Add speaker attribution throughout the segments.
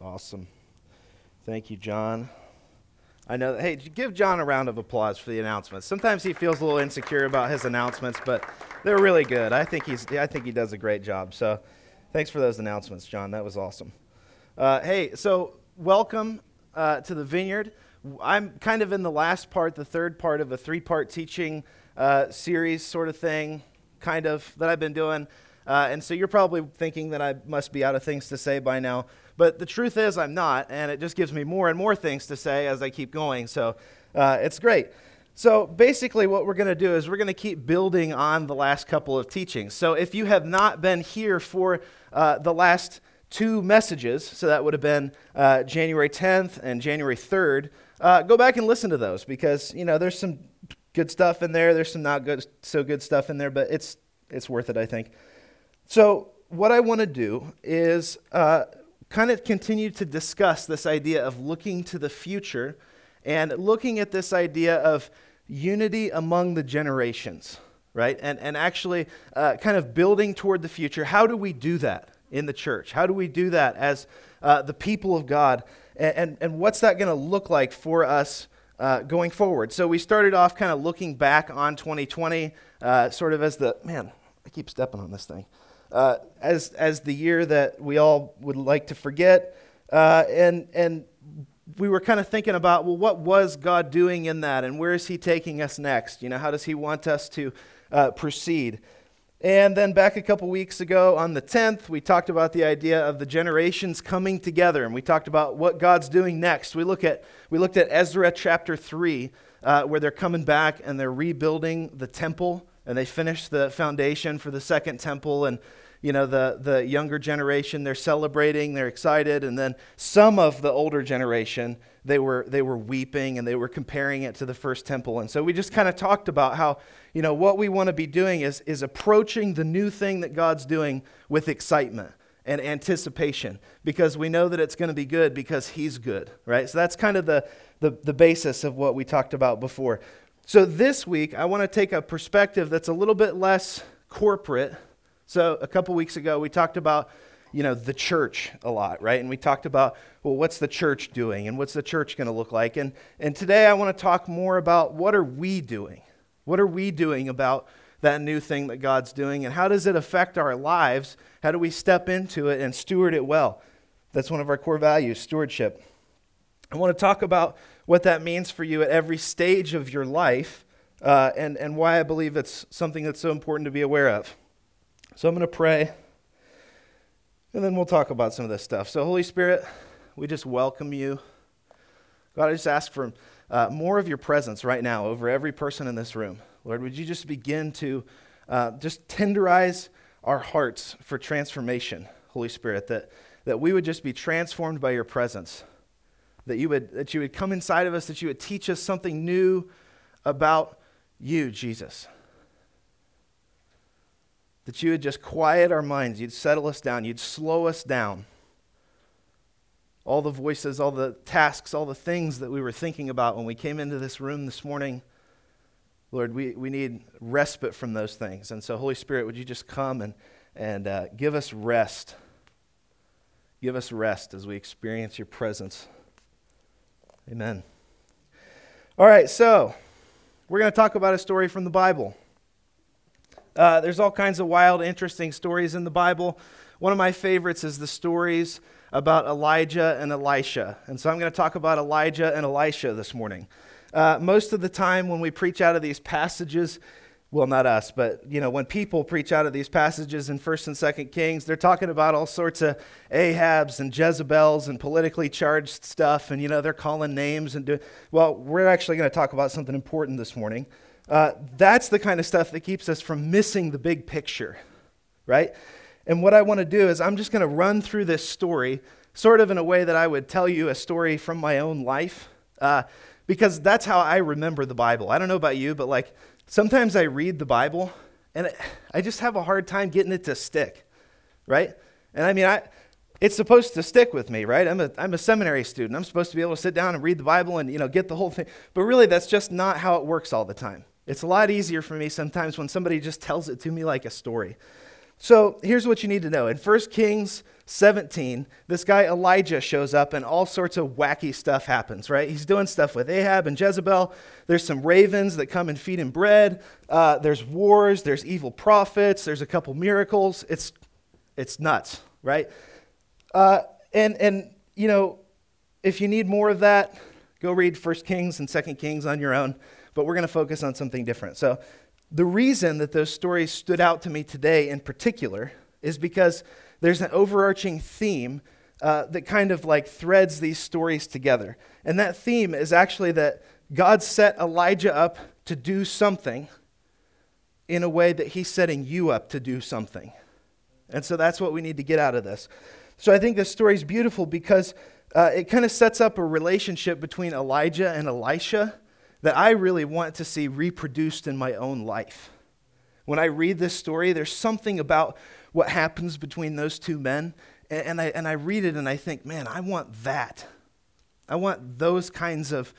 Speaker 1: Awesome. Thank you, John. I know. That, Hey, give John a round of applause for the announcements. Sometimes he feels a little insecure about his announcements, but they're really good. I think he's. I think he does a great job. So, thanks for those announcements, John. That was awesome. Uh, hey, so welcome uh, to the Vineyard. I'm kind of in the last part, the third part of a three-part teaching uh, series, sort of thing, kind of that I've been doing. Uh, and so you're probably thinking that I must be out of things to say by now. But the truth is, I'm not, and it just gives me more and more things to say as I keep going. So uh, it's great. So basically, what we're going to do is we're going to keep building on the last couple of teachings. So if you have not been here for uh, the last two messages, so that would have been uh, January 10th and January 3rd, uh, go back and listen to those because you know there's some good stuff in there. There's some not good, so good stuff in there, but it's it's worth it, I think. So what I want to do is uh, kind of continue to discuss this idea of looking to the future and looking at this idea of unity among the generations, right? And, and actually uh, kind of building toward the future. How do we do that in the church? How do we do that as uh, the people of God? And, and, and what's that going to look like for us? Uh, going forward. So we started off kind of looking back on 2020, uh, sort of as the man. I keep stepping on this thing uh, as, as the year that we all would like to forget. Uh, and, and we were kind of thinking about, well, what was God doing in that? And where is He taking us next? You know, how does He want us to uh, proceed? And then back a couple weeks ago on the 10th, we talked about the idea of the generations coming together, and we talked about what God's doing next. We, look at, we looked at Ezra chapter 3, uh, where they're coming back and they're rebuilding the temple and they finished the foundation for the second temple and you know the, the younger generation they're celebrating they're excited and then some of the older generation they were they were weeping and they were comparing it to the first temple and so we just kind of talked about how you know what we want to be doing is is approaching the new thing that god's doing with excitement and anticipation because we know that it's going to be good because he's good right so that's kind of the the, the basis of what we talked about before so this week, I want to take a perspective that's a little bit less corporate. So a couple weeks ago, we talked about you know the church a lot right? And we talked about well what's the church doing and what's the church going to look like? And and today i want to talk more about what are we doing? What are we doing about that new thing that god's doing and how does it affect our lives? How do we step into it and steward it well? That's one of our core values stewardship. I want to talk about what that means for you at every stage of your life uh, and, and why I believe it's something that's so important to be aware of. So I'm going to pray, and then we'll talk about some of this stuff. So, Holy Spirit, we just welcome you. God, I just ask for uh, more of your presence right now over every person in this room. Lord, would you just begin to uh, just tenderize our hearts for transformation, Holy Spirit, that, that we would just be transformed by your presence that you would that you would come inside of us, that you would teach us something new about you, Jesus. That you would just quiet our minds, you'd settle us down, you'd slow us down. All the voices, all the tasks, all the things that we were thinking about when we came into this room this morning, Lord, we, we need respite from those things. And so, Holy Spirit, would you just come and, and uh, give us rest? Give us rest as we experience your presence. Amen. All right, so we're going to talk about a story from the Bible. Uh, there's all kinds of wild, interesting stories in the Bible. One of my favorites is the stories about Elijah and Elisha. And so I'm going to talk about Elijah and Elisha this morning. Uh, most of the time, when we preach out of these passages, well not us but you know when people preach out of these passages in first and second kings they're talking about all sorts of ahabs and jezebels and politically charged stuff and you know they're calling names and do well we're actually going to talk about something important this morning uh, that's the kind of stuff that keeps us from missing the big picture right and what i want to do is i'm just going to run through this story sort of in a way that i would tell you a story from my own life uh, because that's how i remember the bible i don't know about you but like Sometimes I read the Bible and I just have a hard time getting it to stick, right? And I mean, I, it's supposed to stick with me, right? I'm a, I'm a seminary student. I'm supposed to be able to sit down and read the Bible and, you know, get the whole thing. But really, that's just not how it works all the time. It's a lot easier for me sometimes when somebody just tells it to me like a story. So here's what you need to know. In 1 Kings 17, this guy Elijah shows up and all sorts of wacky stuff happens, right? He's doing stuff with Ahab and Jezebel. There's some ravens that come and feed him bread. Uh, there's wars. There's evil prophets. There's a couple miracles. It's, it's nuts, right? Uh, and, and, you know, if you need more of that, go read 1 Kings and 2 Kings on your own. But we're going to focus on something different. So the reason that those stories stood out to me today in particular is because there's an overarching theme uh, that kind of like threads these stories together. And that theme is actually that God set Elijah up to do something in a way that he's setting you up to do something. And so that's what we need to get out of this. So I think this story is beautiful because uh, it kind of sets up a relationship between Elijah and Elisha that I really want to see reproduced in my own life. When I read this story, there's something about what happens between those two men, and, I, and I read it and I think, man, I want that. I want those kinds of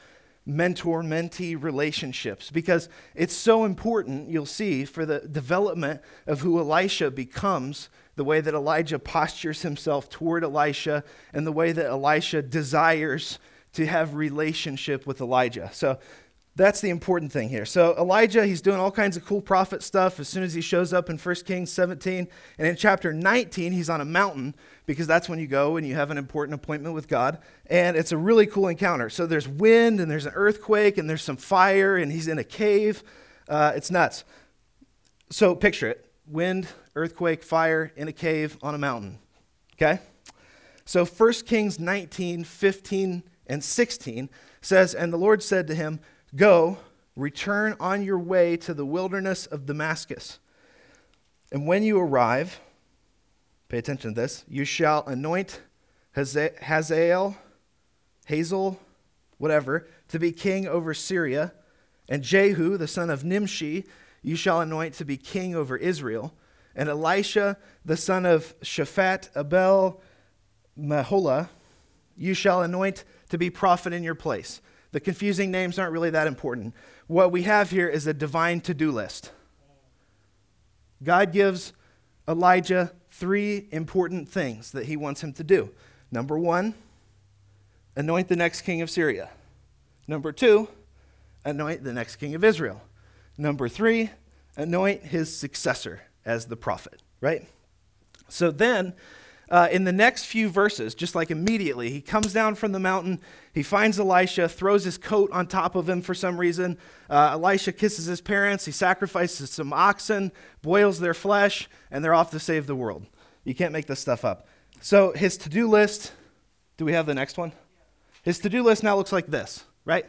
Speaker 1: mentor mentee relationships because it's so important, you'll see, for the development of who Elisha becomes, the way that Elijah postures himself toward Elisha, and the way that Elisha desires to have relationship with Elijah. So that's the important thing here. So Elijah, he's doing all kinds of cool prophet stuff as soon as he shows up in 1 Kings 17. And in chapter 19, he's on a mountain because that's when you go and you have an important appointment with God. And it's a really cool encounter. So there's wind and there's an earthquake and there's some fire and he's in a cave. Uh, it's nuts. So picture it wind, earthquake, fire in a cave on a mountain. Okay? So 1 Kings 19, 15, and 16 says, And the Lord said to him, Go, return on your way to the wilderness of Damascus. And when you arrive, pay attention to this, you shall anoint Hazael, Hazel, whatever, to be king over Syria, and Jehu, the son of Nimshi, you shall anoint to be king over Israel, and Elisha, the son of Shaphat Abel Meholah, you shall anoint to be prophet in your place. The confusing names aren't really that important. What we have here is a divine to do list. God gives Elijah three important things that he wants him to do. Number one, anoint the next king of Syria. Number two, anoint the next king of Israel. Number three, anoint his successor as the prophet, right? So then uh, in the next few verses, just like immediately, he comes down from the mountain. He finds Elisha, throws his coat on top of him for some reason. Uh, Elisha kisses his parents. He sacrifices some oxen, boils their flesh, and they're off to save the world. You can't make this stuff up. So his to do list do we have the next one? His to do list now looks like this, right?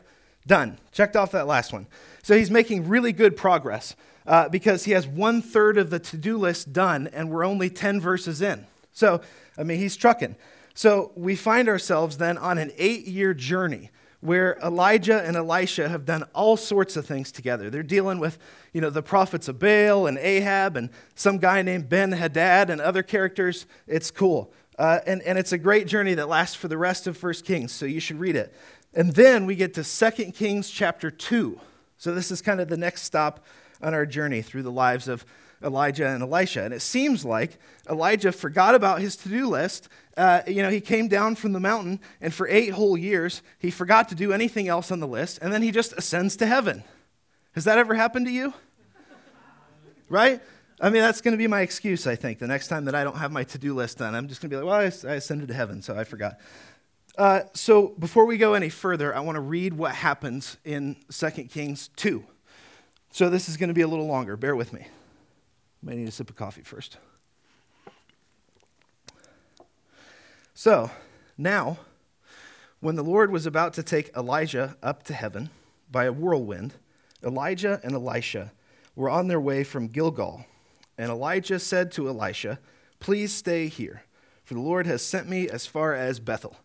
Speaker 1: Done. Checked off that last one. So he's making really good progress uh, because he has one third of the to do list done, and we're only 10 verses in. So, I mean, he's trucking. So we find ourselves then on an eight year journey where Elijah and Elisha have done all sorts of things together. They're dealing with, you know, the prophets of Baal and Ahab and some guy named Ben Hadad and other characters. It's cool. Uh, and, and it's a great journey that lasts for the rest of First Kings, so you should read it. And then we get to Second Kings chapter 2. So this is kind of the next stop on our journey through the lives of Elijah and Elisha. And it seems like Elijah forgot about his to do list. Uh, you know, he came down from the mountain, and for eight whole years, he forgot to do anything else on the list, and then he just ascends to heaven. Has that ever happened to you? right? I mean, that's going to be my excuse, I think. The next time that I don't have my to do list done, I'm just going to be like, well, I, I ascended to heaven, so I forgot. Uh, so before we go any further, I want to read what happens in 2 Kings 2. So this is going to be a little longer. Bear with me. May need a sip of coffee first. So, now, when the Lord was about to take Elijah up to heaven by a whirlwind, Elijah and Elisha were on their way from Gilgal. And Elijah said to Elisha, Please stay here, for the Lord has sent me as far as Bethel.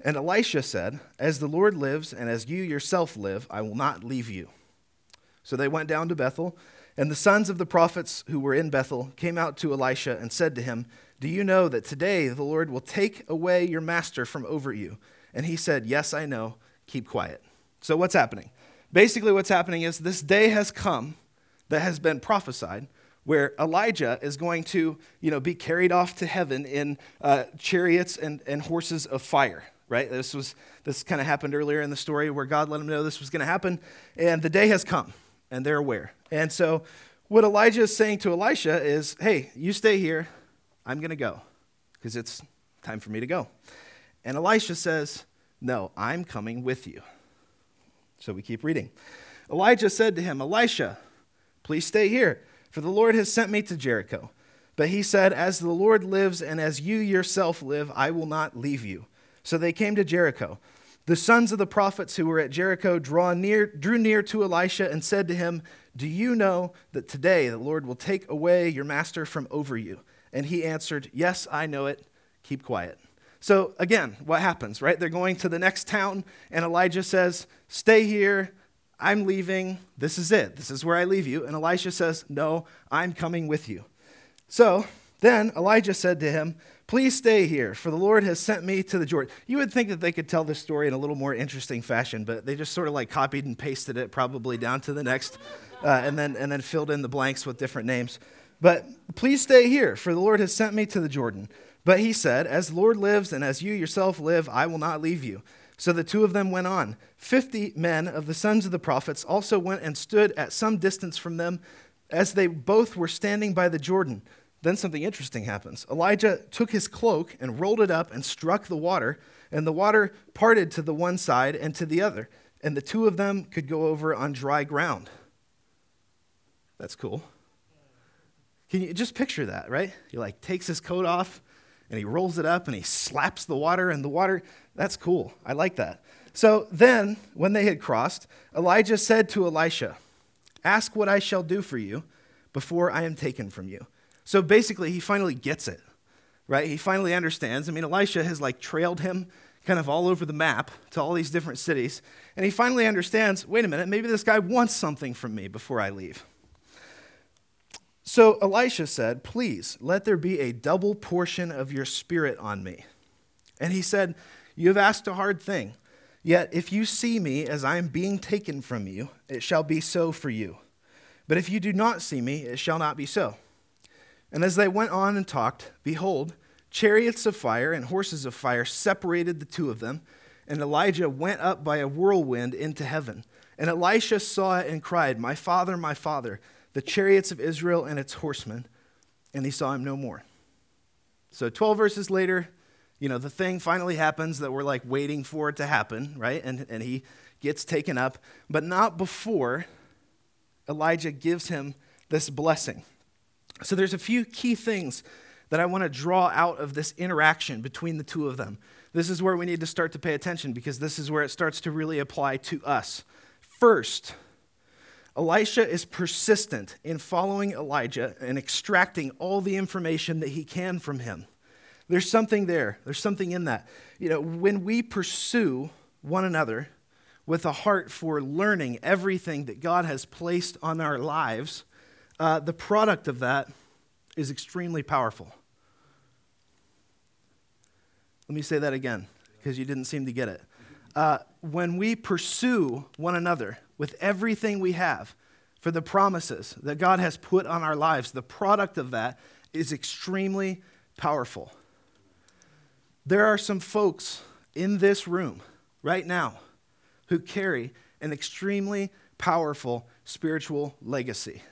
Speaker 1: And Elisha said, As the Lord lives, and as you yourself live, I will not leave you. So they went down to Bethel. And the sons of the prophets who were in Bethel came out to Elisha and said to him, Do you know that today the Lord will take away your master from over you? And he said, Yes, I know. Keep quiet. So what's happening? Basically, what's happening is this day has come that has been prophesied where Elijah is going to, you know, be carried off to heaven in uh, chariots and, and horses of fire, right? This was this kind of happened earlier in the story where God let him know this was going to happen, and the day has come, and they're aware. And so, what Elijah is saying to Elisha is, "Hey, you stay here. I'm going to go because it's time for me to go." And Elisha says, "No, I'm coming with you." So we keep reading. Elijah said to him, "Elisha, please stay here." For the Lord has sent me to Jericho. But he said, As the Lord lives and as you yourself live, I will not leave you. So they came to Jericho. The sons of the prophets who were at Jericho draw near, drew near to Elisha and said to him, Do you know that today the Lord will take away your master from over you? And he answered, Yes, I know it. Keep quiet. So again, what happens, right? They're going to the next town, and Elijah says, Stay here. I'm leaving. This is it. This is where I leave you. And Elisha says, No, I'm coming with you. So then Elijah said to him, Please stay here, for the Lord has sent me to the Jordan. You would think that they could tell this story in a little more interesting fashion, but they just sort of like copied and pasted it probably down to the next, uh, and, then, and then filled in the blanks with different names. But please stay here, for the Lord has sent me to the Jordan. But he said, As the Lord lives and as you yourself live, I will not leave you. So the two of them went on. Fifty men of the sons of the prophets also went and stood at some distance from them as they both were standing by the Jordan. Then something interesting happens. Elijah took his cloak and rolled it up and struck the water, and the water parted to the one side and to the other, and the two of them could go over on dry ground. That's cool. Can you just picture that, right? He like takes his coat off and he rolls it up and he slaps the water, and the water, that's cool. I like that. So then, when they had crossed, Elijah said to Elisha, Ask what I shall do for you before I am taken from you. So basically, he finally gets it, right? He finally understands. I mean, Elisha has like trailed him kind of all over the map to all these different cities, and he finally understands wait a minute, maybe this guy wants something from me before I leave. So Elisha said, Please, let there be a double portion of your spirit on me. And he said, You have asked a hard thing. Yet if you see me as I am being taken from you, it shall be so for you. But if you do not see me, it shall not be so. And as they went on and talked, behold, chariots of fire and horses of fire separated the two of them, and Elijah went up by a whirlwind into heaven. And Elisha saw it and cried, My father, my father the chariots of Israel and its horsemen, and he saw him no more. So 12 verses later, you know, the thing finally happens that we're like waiting for it to happen, right? And, and he gets taken up, but not before Elijah gives him this blessing. So there's a few key things that I want to draw out of this interaction between the two of them. This is where we need to start to pay attention because this is where it starts to really apply to us. First, Elisha is persistent in following Elijah and extracting all the information that he can from him. There's something there. There's something in that. You know, when we pursue one another with a heart for learning everything that God has placed on our lives, uh, the product of that is extremely powerful. Let me say that again because you didn't seem to get it. Uh, when we pursue one another with everything we have for the promises that God has put on our lives, the product of that is extremely powerful. There are some folks in this room right now who carry an extremely powerful spiritual legacy.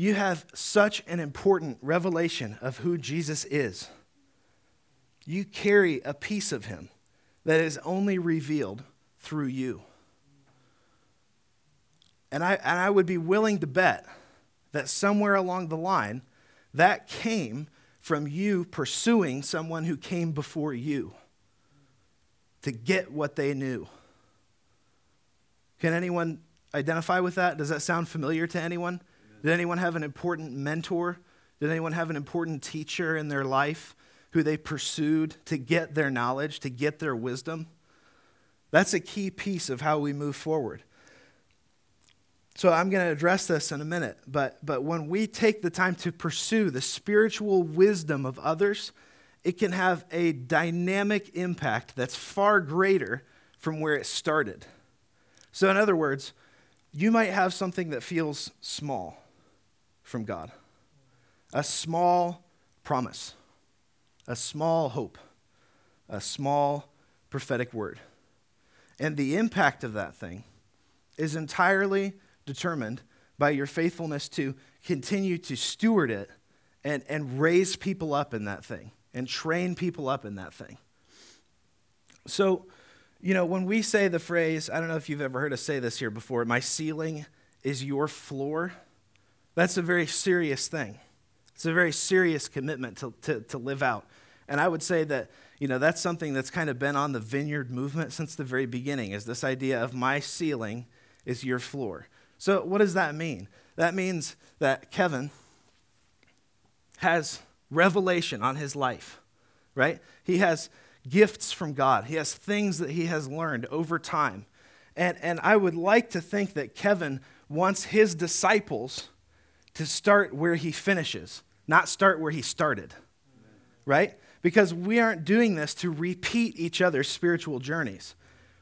Speaker 1: You have such an important revelation of who Jesus is. You carry a piece of him that is only revealed through you. And I, and I would be willing to bet that somewhere along the line, that came from you pursuing someone who came before you to get what they knew. Can anyone identify with that? Does that sound familiar to anyone? Did anyone have an important mentor? Did anyone have an important teacher in their life who they pursued to get their knowledge, to get their wisdom? That's a key piece of how we move forward. So I'm going to address this in a minute, but, but when we take the time to pursue the spiritual wisdom of others, it can have a dynamic impact that's far greater from where it started. So, in other words, you might have something that feels small from God. A small promise, a small hope, a small prophetic word. And the impact of that thing is entirely determined by your faithfulness to continue to steward it and, and raise people up in that thing and train people up in that thing. So, you know, when we say the phrase, I don't know if you've ever heard us say this here before, my ceiling is your floor, that's a very serious thing. It's a very serious commitment to, to, to live out. And I would say that, you know, that's something that's kind of been on the vineyard movement since the very beginning, is this idea of my ceiling is your floor. So, what does that mean? That means that Kevin has revelation on his life, right? He has gifts from God, he has things that he has learned over time. And, and I would like to think that Kevin wants his disciples to start where he finishes, not start where he started, right? Because we aren't doing this to repeat each other's spiritual journeys.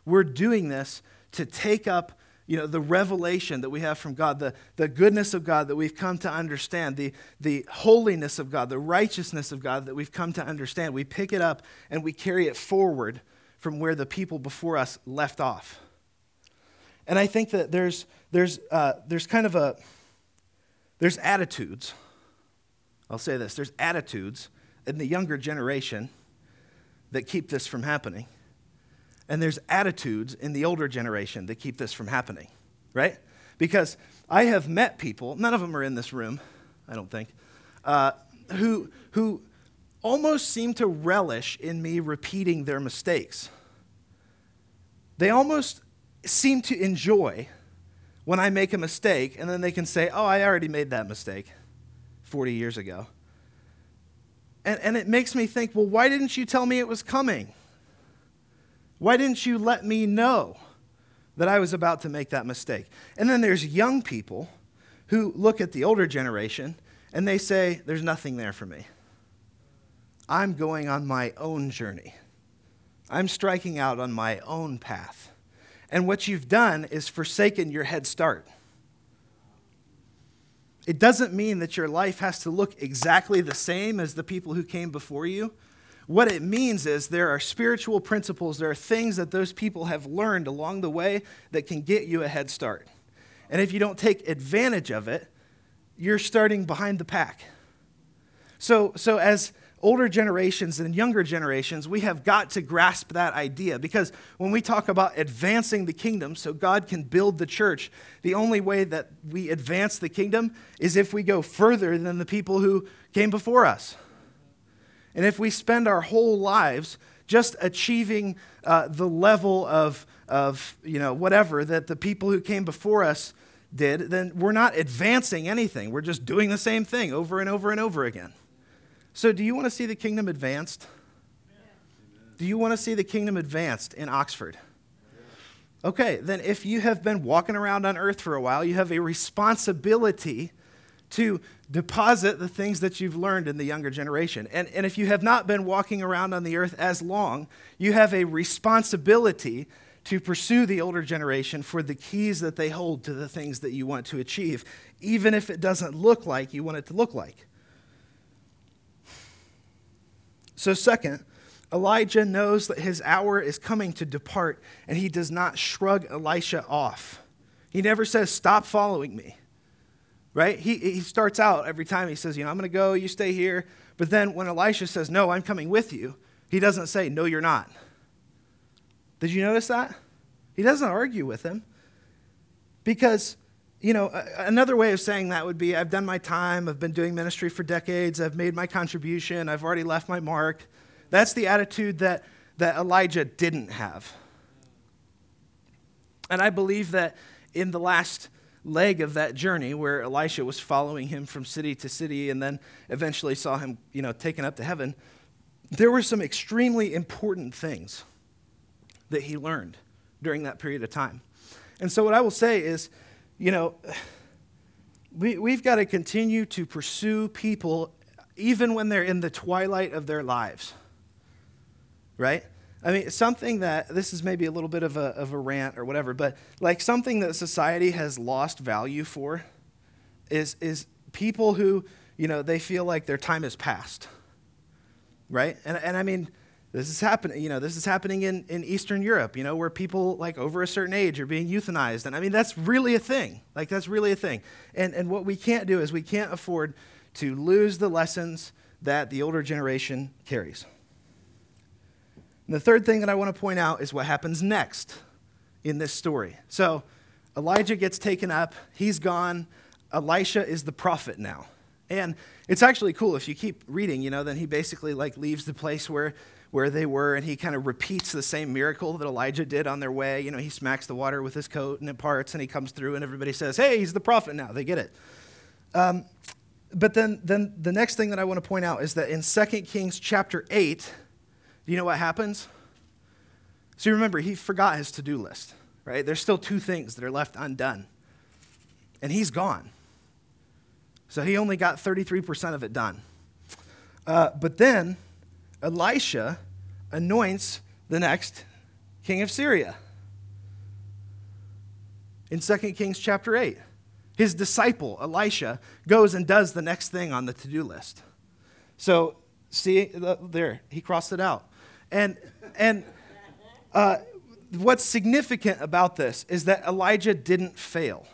Speaker 1: We're doing this to take up you know, the revelation that we have from God, the, the goodness of God that we've come to understand, the, the holiness of God, the righteousness of God that we've come to understand. We pick it up and we carry it forward from where the people before us left off. And I think that there's, there's, uh, there's kind of a, there's attitudes. I'll say this there's attitudes in the younger generation that keep this from happening. And there's attitudes in the older generation that keep this from happening, right? Because I have met people, none of them are in this room, I don't think, uh, who, who almost seem to relish in me repeating their mistakes. They almost seem to enjoy when I make a mistake, and then they can say, Oh, I already made that mistake 40 years ago. And, and it makes me think, Well, why didn't you tell me it was coming? Why didn't you let me know that I was about to make that mistake? And then there's young people who look at the older generation and they say, There's nothing there for me. I'm going on my own journey. I'm striking out on my own path. And what you've done is forsaken your head start. It doesn't mean that your life has to look exactly the same as the people who came before you. What it means is there are spiritual principles, there are things that those people have learned along the way that can get you a head start. And if you don't take advantage of it, you're starting behind the pack. So, so as older generations and younger generations, we have got to grasp that idea because when we talk about advancing the kingdom so God can build the church, the only way that we advance the kingdom is if we go further than the people who came before us. And if we spend our whole lives just achieving uh, the level of, of, you know, whatever that the people who came before us did, then we're not advancing anything. We're just doing the same thing over and over and over again. So, do you want to see the kingdom advanced? Do you want to see the kingdom advanced in Oxford? Okay, then if you have been walking around on earth for a while, you have a responsibility to deposit the things that you've learned in the younger generation. And, and if you have not been walking around on the earth as long, you have a responsibility to pursue the older generation for the keys that they hold to the things that you want to achieve, even if it doesn't look like you want it to look like. So, second, Elijah knows that his hour is coming to depart, and he does not shrug Elisha off. He never says, Stop following me right? He, he starts out every time he says, You know, I'm going to go, you stay here. But then when Elisha says, No, I'm coming with you, he doesn't say, No, you're not. Did you notice that? He doesn't argue with him because, you know, another way of saying that would be I've done my time, I've been doing ministry for decades, I've made my contribution, I've already left my mark. That's the attitude that, that Elijah didn't have. And I believe that in the last leg of that journey where Elisha was following him from city to city and then eventually saw him, you know, taken up to heaven, there were some extremely important things that he learned during that period of time. And so what I will say is, you know, we, we've got to continue to pursue people even when they're in the twilight of their lives. Right? I mean, something that this is maybe a little bit of a, of a rant or whatever, but like something that society has lost value for is, is people who, you know, they feel like their time has passed. Right? And, and I mean, this is happening, you know, this is happening in, in Eastern Europe, you know, where people like over a certain age are being euthanized. And I mean, that's really a thing. Like, that's really a thing. And, and what we can't do is we can't afford to lose the lessons that the older generation carries. And the third thing that I want to point out is what happens next in this story. So Elijah gets taken up, he's gone. Elisha is the prophet now. And it's actually cool if you keep reading, you know, then he basically like leaves the place where where they were and he kind of repeats the same miracle that Elijah did on their way. You know, he smacks the water with his coat and it parts and he comes through and everybody says, "Hey, he's the prophet now." They get it. Um, but then then the next thing that I want to point out is that in 2 Kings chapter 8, do you know what happens? So you remember he forgot his to-do list right? There's still two things that are left undone. And he's gone. So he only got 33% of it done. Uh, but then Elisha anoints the next king of Syria. In 2 Kings chapter 8, his disciple, Elisha, goes and does the next thing on the to do list. So, see, there, he crossed it out. And, and uh, what's significant about this is that Elijah didn't fail.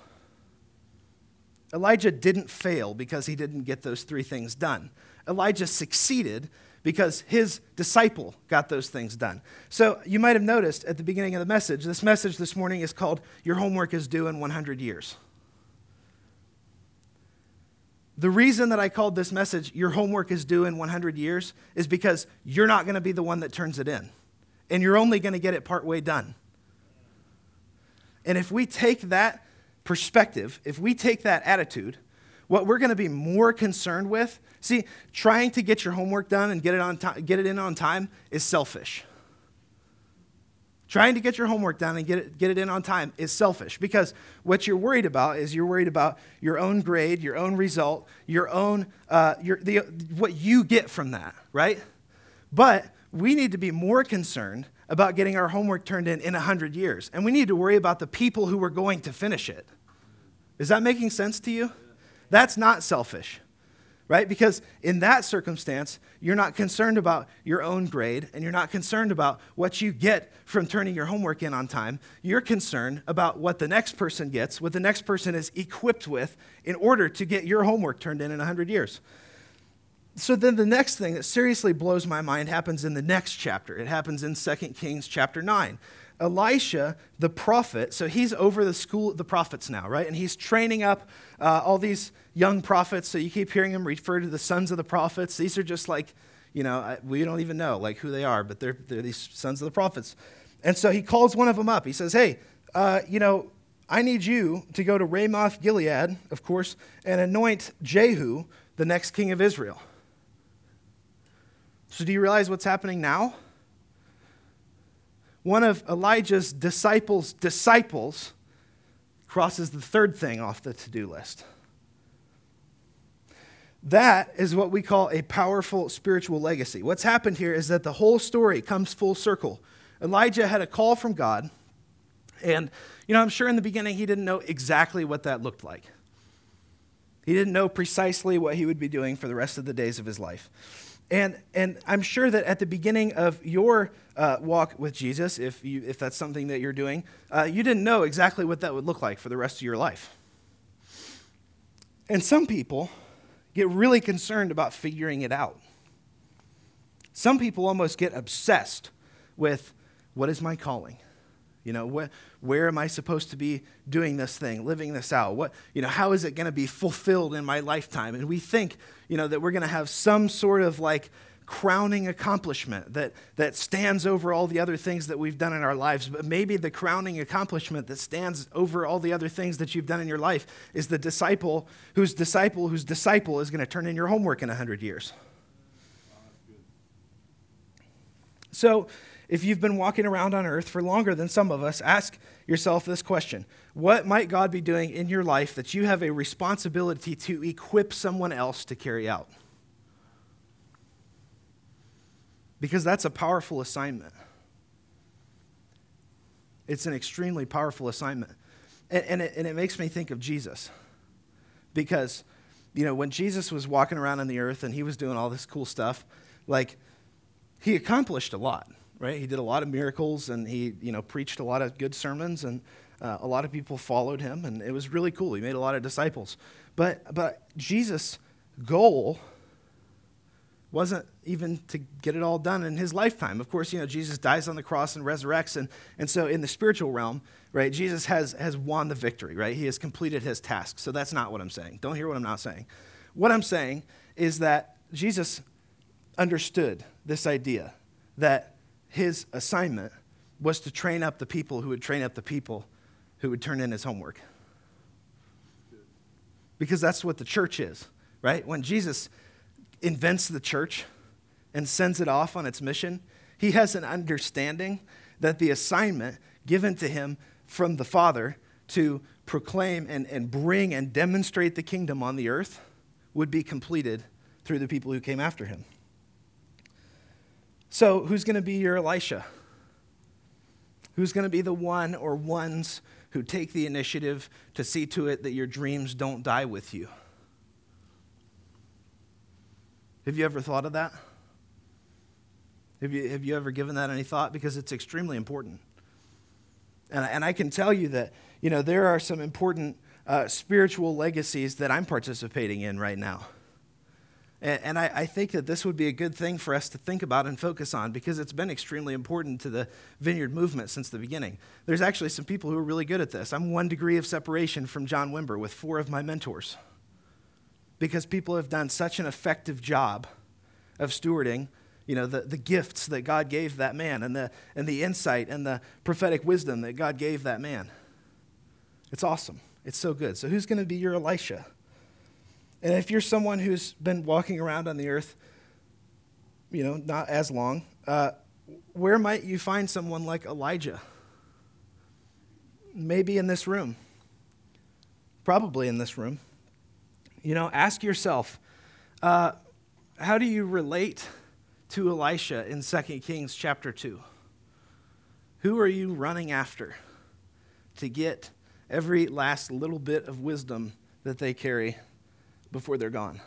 Speaker 1: Elijah didn't fail because he didn't get those three things done. Elijah succeeded because his disciple got those things done. So you might have noticed at the beginning of the message, this message this morning is called Your Homework is Due in 100 Years. The reason that I called this message Your Homework is Due in 100 Years is because you're not going to be the one that turns it in and you're only going to get it partway done. And if we take that perspective, if we take that attitude, what we're going to be more concerned with, see, trying to get your homework done and get it, on get it in on time is selfish. Trying to get your homework done and get it, get it in on time is selfish because what you're worried about is you're worried about your own grade, your own result, your own, uh, your, the, what you get from that, right? But we need to be more concerned about getting our homework turned in in 100 years. And we need to worry about the people who are going to finish it. Is that making sense to you? That's not selfish, right? Because in that circumstance, you're not concerned about your own grade and you're not concerned about what you get from turning your homework in on time. You're concerned about what the next person gets, what the next person is equipped with in order to get your homework turned in in 100 years so then the next thing that seriously blows my mind happens in the next chapter. It happens in 2 Kings chapter 9. Elisha, the prophet, so he's over the school of the prophets now, right? And he's training up uh, all these young prophets. So you keep hearing him refer to the sons of the prophets. These are just like, you know, we don't even know like who they are, but they're, they're these sons of the prophets. And so he calls one of them up. He says, hey, uh, you know, I need you to go to Ramoth Gilead, of course, and anoint Jehu, the next king of Israel. So, do you realize what's happening now? One of Elijah's disciples' disciples crosses the third thing off the to do list. That is what we call a powerful spiritual legacy. What's happened here is that the whole story comes full circle. Elijah had a call from God, and you know, I'm sure in the beginning he didn't know exactly what that looked like. He didn't know precisely what he would be doing for the rest of the days of his life. And, and I'm sure that at the beginning of your uh, walk with Jesus, if, you, if that's something that you're doing, uh, you didn't know exactly what that would look like for the rest of your life. And some people get really concerned about figuring it out. Some people almost get obsessed with what is my calling? You know, wh- where am I supposed to be doing this thing, living this out? What, you know, how is it going to be fulfilled in my lifetime? And we think, you know, that we're going to have some sort of like crowning accomplishment that, that stands over all the other things that we've done in our lives. But maybe the crowning accomplishment that stands over all the other things that you've done in your life is the disciple whose disciple whose disciple is going to turn in your homework in 100 years. So, if you've been walking around on earth for longer than some of us, ask yourself this question What might God be doing in your life that you have a responsibility to equip someone else to carry out? Because that's a powerful assignment. It's an extremely powerful assignment. And, and, it, and it makes me think of Jesus. Because you know, when Jesus was walking around on the earth and he was doing all this cool stuff, like, he accomplished a lot, right? He did a lot of miracles and he, you know, preached a lot of good sermons and uh, a lot of people followed him and it was really cool. He made a lot of disciples. But, but Jesus' goal wasn't even to get it all done in his lifetime. Of course, you know, Jesus dies on the cross and resurrects. And, and so in the spiritual realm, right, Jesus has, has won the victory, right? He has completed his task. So that's not what I'm saying. Don't hear what I'm not saying. What I'm saying is that Jesus understood this idea that his assignment was to train up the people who would train up the people who would turn in his homework. Because that's what the church is, right? When Jesus invents the church and sends it off on its mission, he has an understanding that the assignment given to him from the Father to proclaim and, and bring and demonstrate the kingdom on the earth would be completed through the people who came after him. So, who's going to be your Elisha? Who's going to be the one or ones who take the initiative to see to it that your dreams don't die with you? Have you ever thought of that? Have you, have you ever given that any thought? Because it's extremely important. And, and I can tell you that, you know, there are some important uh, spiritual legacies that I'm participating in right now. And, and I, I think that this would be a good thing for us to think about and focus on because it's been extremely important to the vineyard movement since the beginning. There's actually some people who are really good at this. I'm one degree of separation from John Wimber with four of my mentors because people have done such an effective job of stewarding you know the, the gifts that god gave that man and the, and the insight and the prophetic wisdom that god gave that man it's awesome it's so good so who's going to be your elisha and if you're someone who's been walking around on the earth you know not as long uh, where might you find someone like elijah? Maybe in this room. Probably in this room. You know, ask yourself, uh, how do you relate to Elisha in 2 Kings chapter 2? Who are you running after to get every last little bit of wisdom that they carry before they're gone?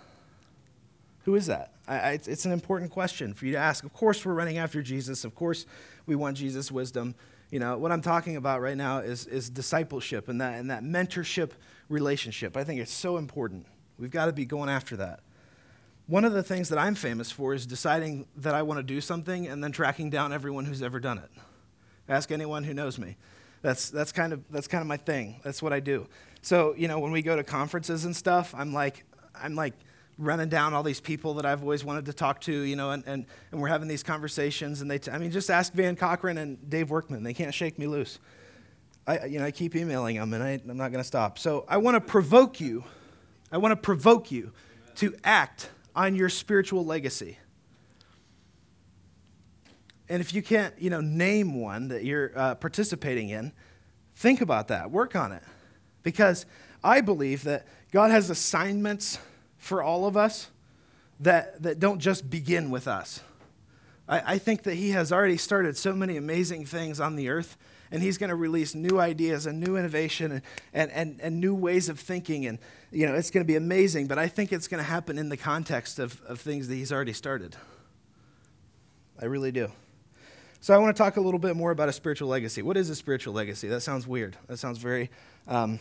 Speaker 1: Who is that? I, I, it's an important question for you to ask. Of course, we're running after Jesus. Of course, we want Jesus' wisdom. You know, what I'm talking about right now is, is discipleship and that, and that mentorship relationship. I think it's so important. We've got to be going after that. One of the things that I'm famous for is deciding that I want to do something and then tracking down everyone who's ever done it. Ask anyone who knows me. That's, that's, kind of, that's kind of my thing. That's what I do. So, you know, when we go to conferences and stuff, I'm like, I'm like running down all these people that I've always wanted to talk to, you know, and, and, and we're having these conversations. And they, t- I mean, just ask Van Cochran and Dave Workman. They can't shake me loose. I, you know, I keep emailing them and I, I'm not going to stop. So I want to provoke you I want to provoke you to act on your spiritual legacy. And if you can't, you know, name one that you're uh, participating in, think about that. Work on it. Because I believe that God has assignments for all of us that, that don't just begin with us. I, I think that He has already started so many amazing things on the earth and he's going to release new ideas and new innovation and, and, and, and new ways of thinking. And, you know, it's going to be amazing, but I think it's going to happen in the context of, of things that he's already started. I really do. So I want to talk a little bit more about a spiritual legacy. What is a spiritual legacy? That sounds weird. That sounds very, um,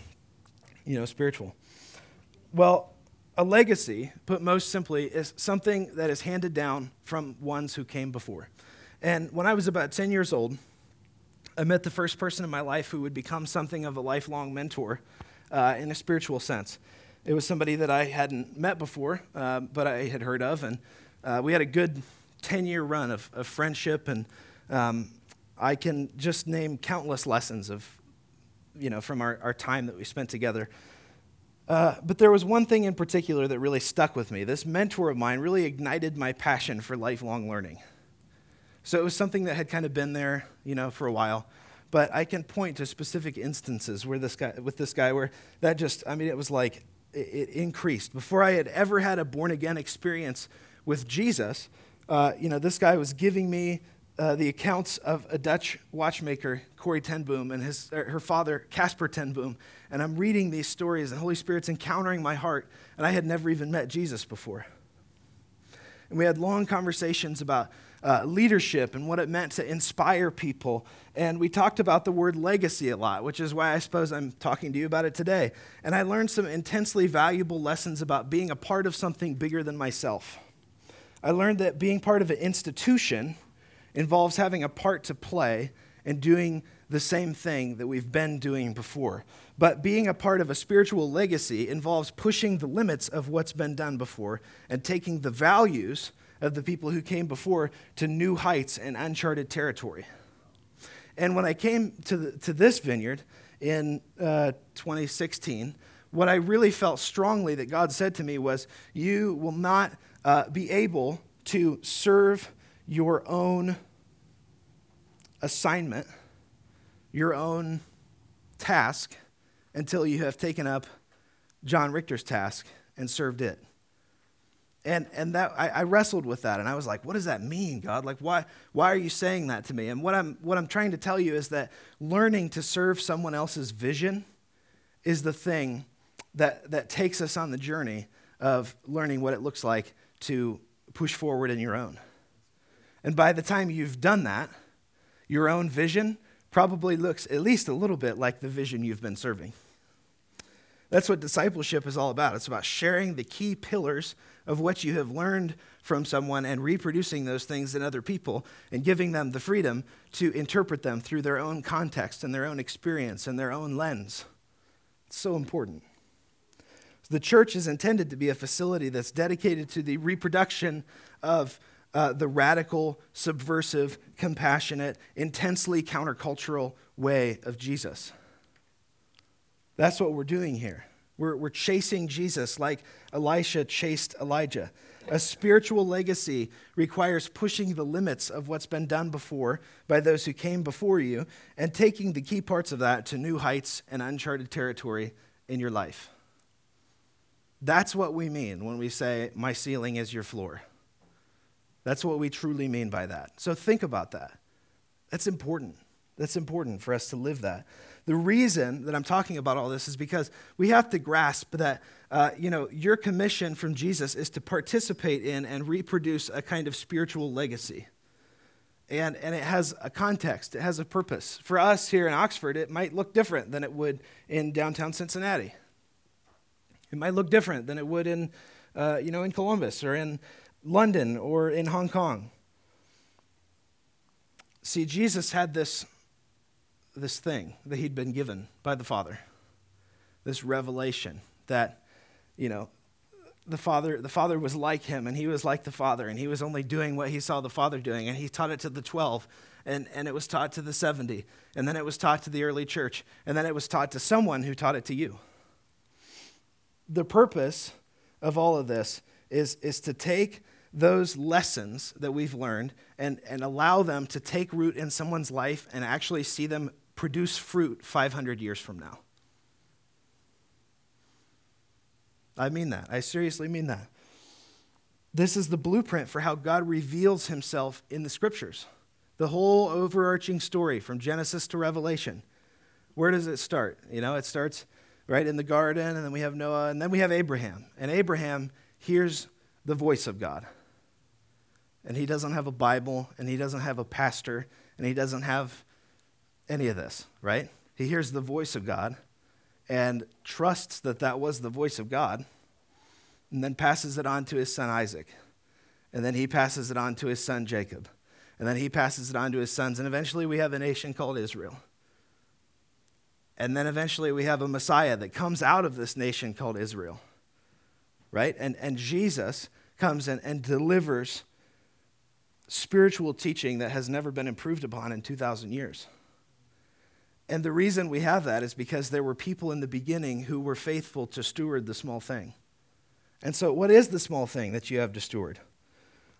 Speaker 1: you know, spiritual. Well, a legacy, put most simply, is something that is handed down from ones who came before. And when I was about 10 years old, I met the first person in my life who would become something of a lifelong mentor uh, in a spiritual sense. It was somebody that I hadn't met before, uh, but I had heard of, and uh, we had a good 10 year run of, of friendship, and um, I can just name countless lessons of, you know, from our, our time that we spent together. Uh, but there was one thing in particular that really stuck with me. This mentor of mine really ignited my passion for lifelong learning. So it was something that had kind of been there, you know, for a while. But I can point to specific instances where this guy, with this guy, where that just, I mean, it was like it, it increased. Before I had ever had a born again experience with Jesus, uh, you know, this guy was giving me uh, the accounts of a Dutch watchmaker, Corrie ten Boom, and his, er, her father, Casper ten Boom. And I'm reading these stories, and the Holy Spirit's encountering my heart, and I had never even met Jesus before. And we had long conversations about uh, leadership and what it meant to inspire people. And we talked about the word legacy a lot, which is why I suppose I'm talking to you about it today. And I learned some intensely valuable lessons about being a part of something bigger than myself. I learned that being part of an institution involves having a part to play and doing the same thing that we've been doing before. But being a part of a spiritual legacy involves pushing the limits of what's been done before and taking the values of the people who came before to new heights and uncharted territory. And when I came to, the, to this vineyard in uh, 2016, what I really felt strongly that God said to me was, You will not uh, be able to serve your own assignment, your own task, until you have taken up John Richter's task and served it. And, and that I, I, wrestled with that and I was like, what does that mean, God? Like why why are you saying that to me? And what I'm what I'm trying to tell you is that learning to serve someone else's vision is the thing that that takes us on the journey of learning what it looks like to push forward in your own. And by the time you've done that, your own vision probably looks at least a little bit like the vision you've been serving. That's what discipleship is all about. It's about sharing the key pillars of what you have learned from someone and reproducing those things in other people and giving them the freedom to interpret them through their own context and their own experience and their own lens. It's so important. The church is intended to be a facility that's dedicated to the reproduction of uh, the radical, subversive, compassionate, intensely countercultural way of Jesus. That's what we're doing here. We're, we're chasing Jesus like Elisha chased Elijah. A spiritual legacy requires pushing the limits of what's been done before by those who came before you and taking the key parts of that to new heights and uncharted territory in your life. That's what we mean when we say, My ceiling is your floor. That's what we truly mean by that. So think about that. That's important. That's important for us to live that. The reason that I'm talking about all this is because we have to grasp that, uh, you know, your commission from Jesus is to participate in and reproduce a kind of spiritual legacy. And, and it has a context, it has a purpose. For us here in Oxford, it might look different than it would in downtown Cincinnati. It might look different than it would in, uh, you know, in Columbus or in London or in Hong Kong. See, Jesus had this, this thing that he'd been given by the Father, this revelation that, you know, the father the father was like him and he was like the father and he was only doing what he saw the father doing and he taught it to the 12 and, and it was taught to the 70 and then it was taught to the early church and then it was taught to someone who taught it to you the purpose of all of this is, is to take those lessons that we've learned and, and allow them to take root in someone's life and actually see them produce fruit 500 years from now. I mean that. I seriously mean that. This is the blueprint for how God reveals himself in the scriptures. The whole overarching story from Genesis to Revelation. Where does it start? You know, it starts right in the garden, and then we have Noah, and then we have Abraham. And Abraham hears the voice of God and he doesn't have a Bible, and he doesn't have a pastor, and he doesn't have any of this, right? He hears the voice of God and trusts that that was the voice of God, and then passes it on to his son Isaac. And then he passes it on to his son Jacob. And then he passes it on to his sons. And eventually we have a nation called Israel. And then eventually we have a Messiah that comes out of this nation called Israel. Right? And, and Jesus comes and delivers spiritual teaching that has never been improved upon in 2,000 years. And the reason we have that is because there were people in the beginning who were faithful to steward the small thing. And so, what is the small thing that you have to steward?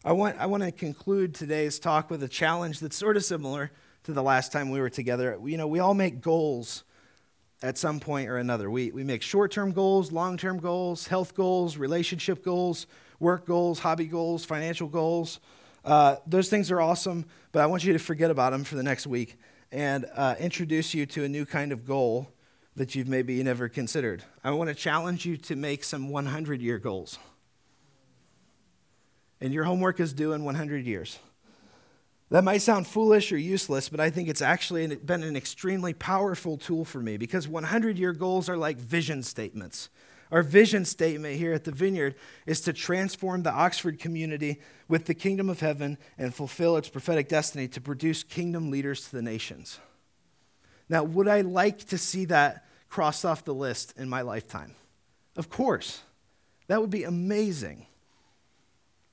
Speaker 1: I want, I want to conclude today's talk with a challenge that's sort of similar to the last time we were together. You know, we all make goals at some point or another. We, we make short term goals, long term goals, health goals, relationship goals, work goals, hobby goals, financial goals. Uh, those things are awesome, but I want you to forget about them for the next week and uh, introduce you to a new kind of goal that you've maybe never considered. I want to challenge you to make some 100 year goals. And your homework is due in 100 years. That might sound foolish or useless, but I think it's actually been an extremely powerful tool for me because 100 year goals are like vision statements. Our vision statement here at the Vineyard is to transform the Oxford community with the kingdom of heaven and fulfill its prophetic destiny to produce kingdom leaders to the nations. Now, would I like to see that crossed off the list in my lifetime? Of course. That would be amazing.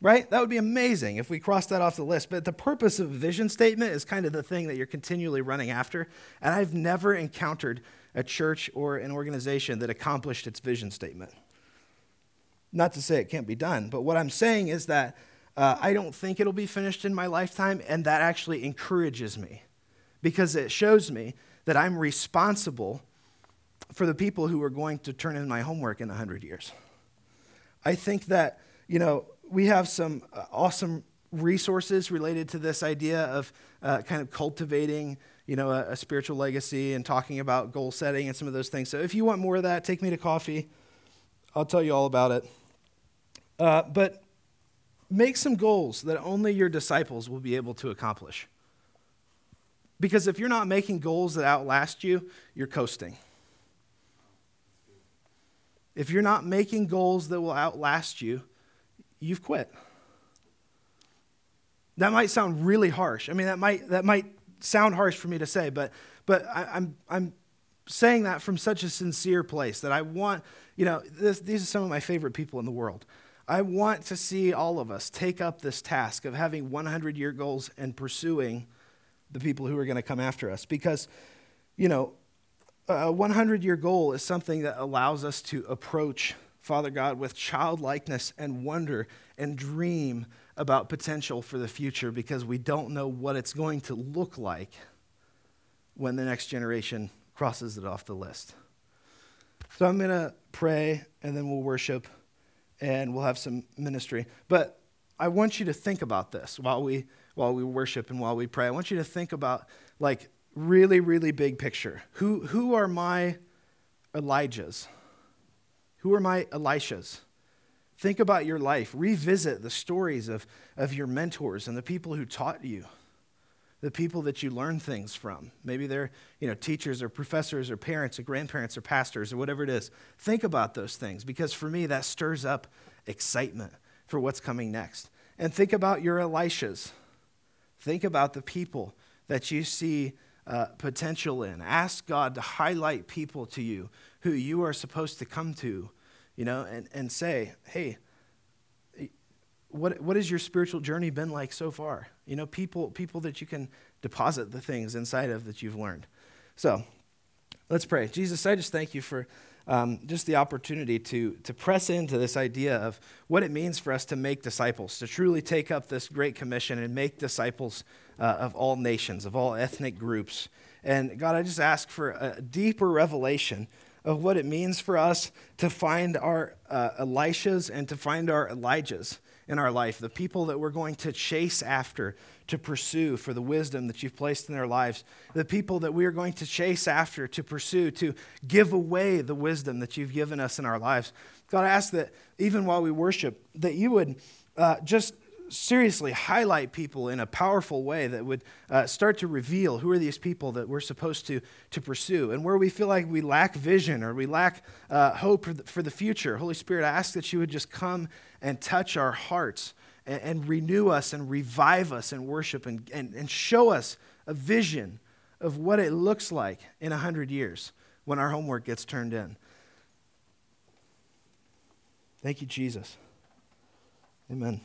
Speaker 1: Right? That would be amazing if we crossed that off the list. But the purpose of a vision statement is kind of the thing that you're continually running after. And I've never encountered a church or an organization that accomplished its vision statement. Not to say it can't be done, but what I'm saying is that uh, I don't think it'll be finished in my lifetime, and that actually encourages me because it shows me that I'm responsible for the people who are going to turn in my homework in 100 years. I think that, you know, we have some uh, awesome resources related to this idea of uh, kind of cultivating you know a, a, spiritual legacy and talking about goal setting and some of those things. So if you want more of that take me to coffee. I'll tell you all about it. Uh, but make some goals that only your disciples will be able to accomplish. Because if you're not making goals that outlast you you're coasting. If you're not making goals that will outlast you you've quit. That might sound really harsh. I mean, that might, that might sound harsh for me to say, but, but I, I'm, I'm saying that from such a sincere place that I want, you know, this, these are some of my favorite people in the world. I want to see all of us take up this task of having 100 year goals and pursuing the people who are going to come after us because, you know, a 100 year goal is something that allows us to approach Father God, with childlikeness and wonder and dream about potential for the future because we don't know what it's going to look like when the next generation crosses it off the list. So I'm going to pray and then we'll worship and we'll have some ministry. But I want you to think about this while we while we worship and while we pray. I want you to think about like really really big picture. Who who are my Elijahs? Who are my Elishas? Think about your life. Revisit the stories of, of your mentors and the people who taught you, the people that you learned things from. Maybe they're you know, teachers or professors or parents or grandparents or pastors or whatever it is. Think about those things because for me, that stirs up excitement for what's coming next. And think about your Elishas. Think about the people that you see uh, potential in. Ask God to highlight people to you who you are supposed to come to, you know, and, and say, hey, what, what has your spiritual journey been like so far? You know, people, people that you can deposit the things inside of that you've learned. So let's pray. Jesus, I just thank you for um, just the opportunity to, to press into this idea of what it means for us to make disciples, to truly take up this great commission and make disciples uh, of all nations, of all ethnic groups. And God, I just ask for a deeper revelation of what it means for us to find our uh, Elishas and to find our Elijahs in our life, the people that we're going to chase after, to pursue for the wisdom that you've placed in their lives, the people that we are going to chase after, to pursue, to give away the wisdom that you've given us in our lives. God, I ask that even while we worship, that you would uh, just seriously highlight people in a powerful way that would uh, start to reveal who are these people that we're supposed to, to pursue. And where we feel like we lack vision or we lack uh, hope for the, for the future, Holy Spirit, I ask that you would just come and touch our hearts and, and renew us and revive us in worship and, and, and show us a vision of what it looks like in 100 years when our homework gets turned in. Thank you, Jesus. Amen.